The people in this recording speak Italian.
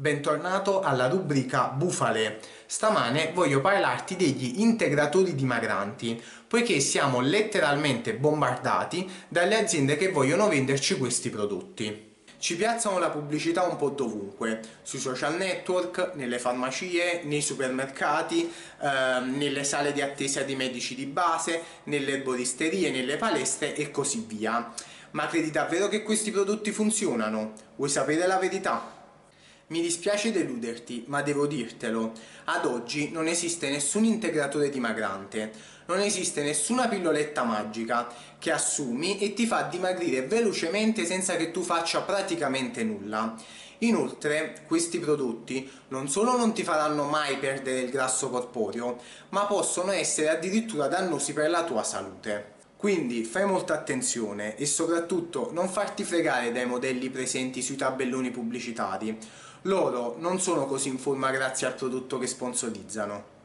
Bentornato alla rubrica Bufale. Stamane voglio parlarti degli integratori dimagranti, poiché siamo letteralmente bombardati dalle aziende che vogliono venderci questi prodotti. Ci piazzano la pubblicità un po' dovunque, sui social network, nelle farmacie, nei supermercati, eh, nelle sale di attesa dei medici di base, nelle erboristerie, nelle palestre e così via. Ma credi davvero che questi prodotti funzionano? Vuoi sapere la verità? Mi dispiace deluderti, ma devo dirtelo. Ad oggi non esiste nessun integratore dimagrante, non esiste nessuna pilloletta magica che assumi e ti fa dimagrire velocemente senza che tu faccia praticamente nulla. Inoltre, questi prodotti non solo non ti faranno mai perdere il grasso corporeo, ma possono essere addirittura dannosi per la tua salute. Quindi fai molta attenzione e soprattutto non farti fregare dai modelli presenti sui tabelloni pubblicitari. Loro non sono così in forma grazie al prodotto che sponsorizzano.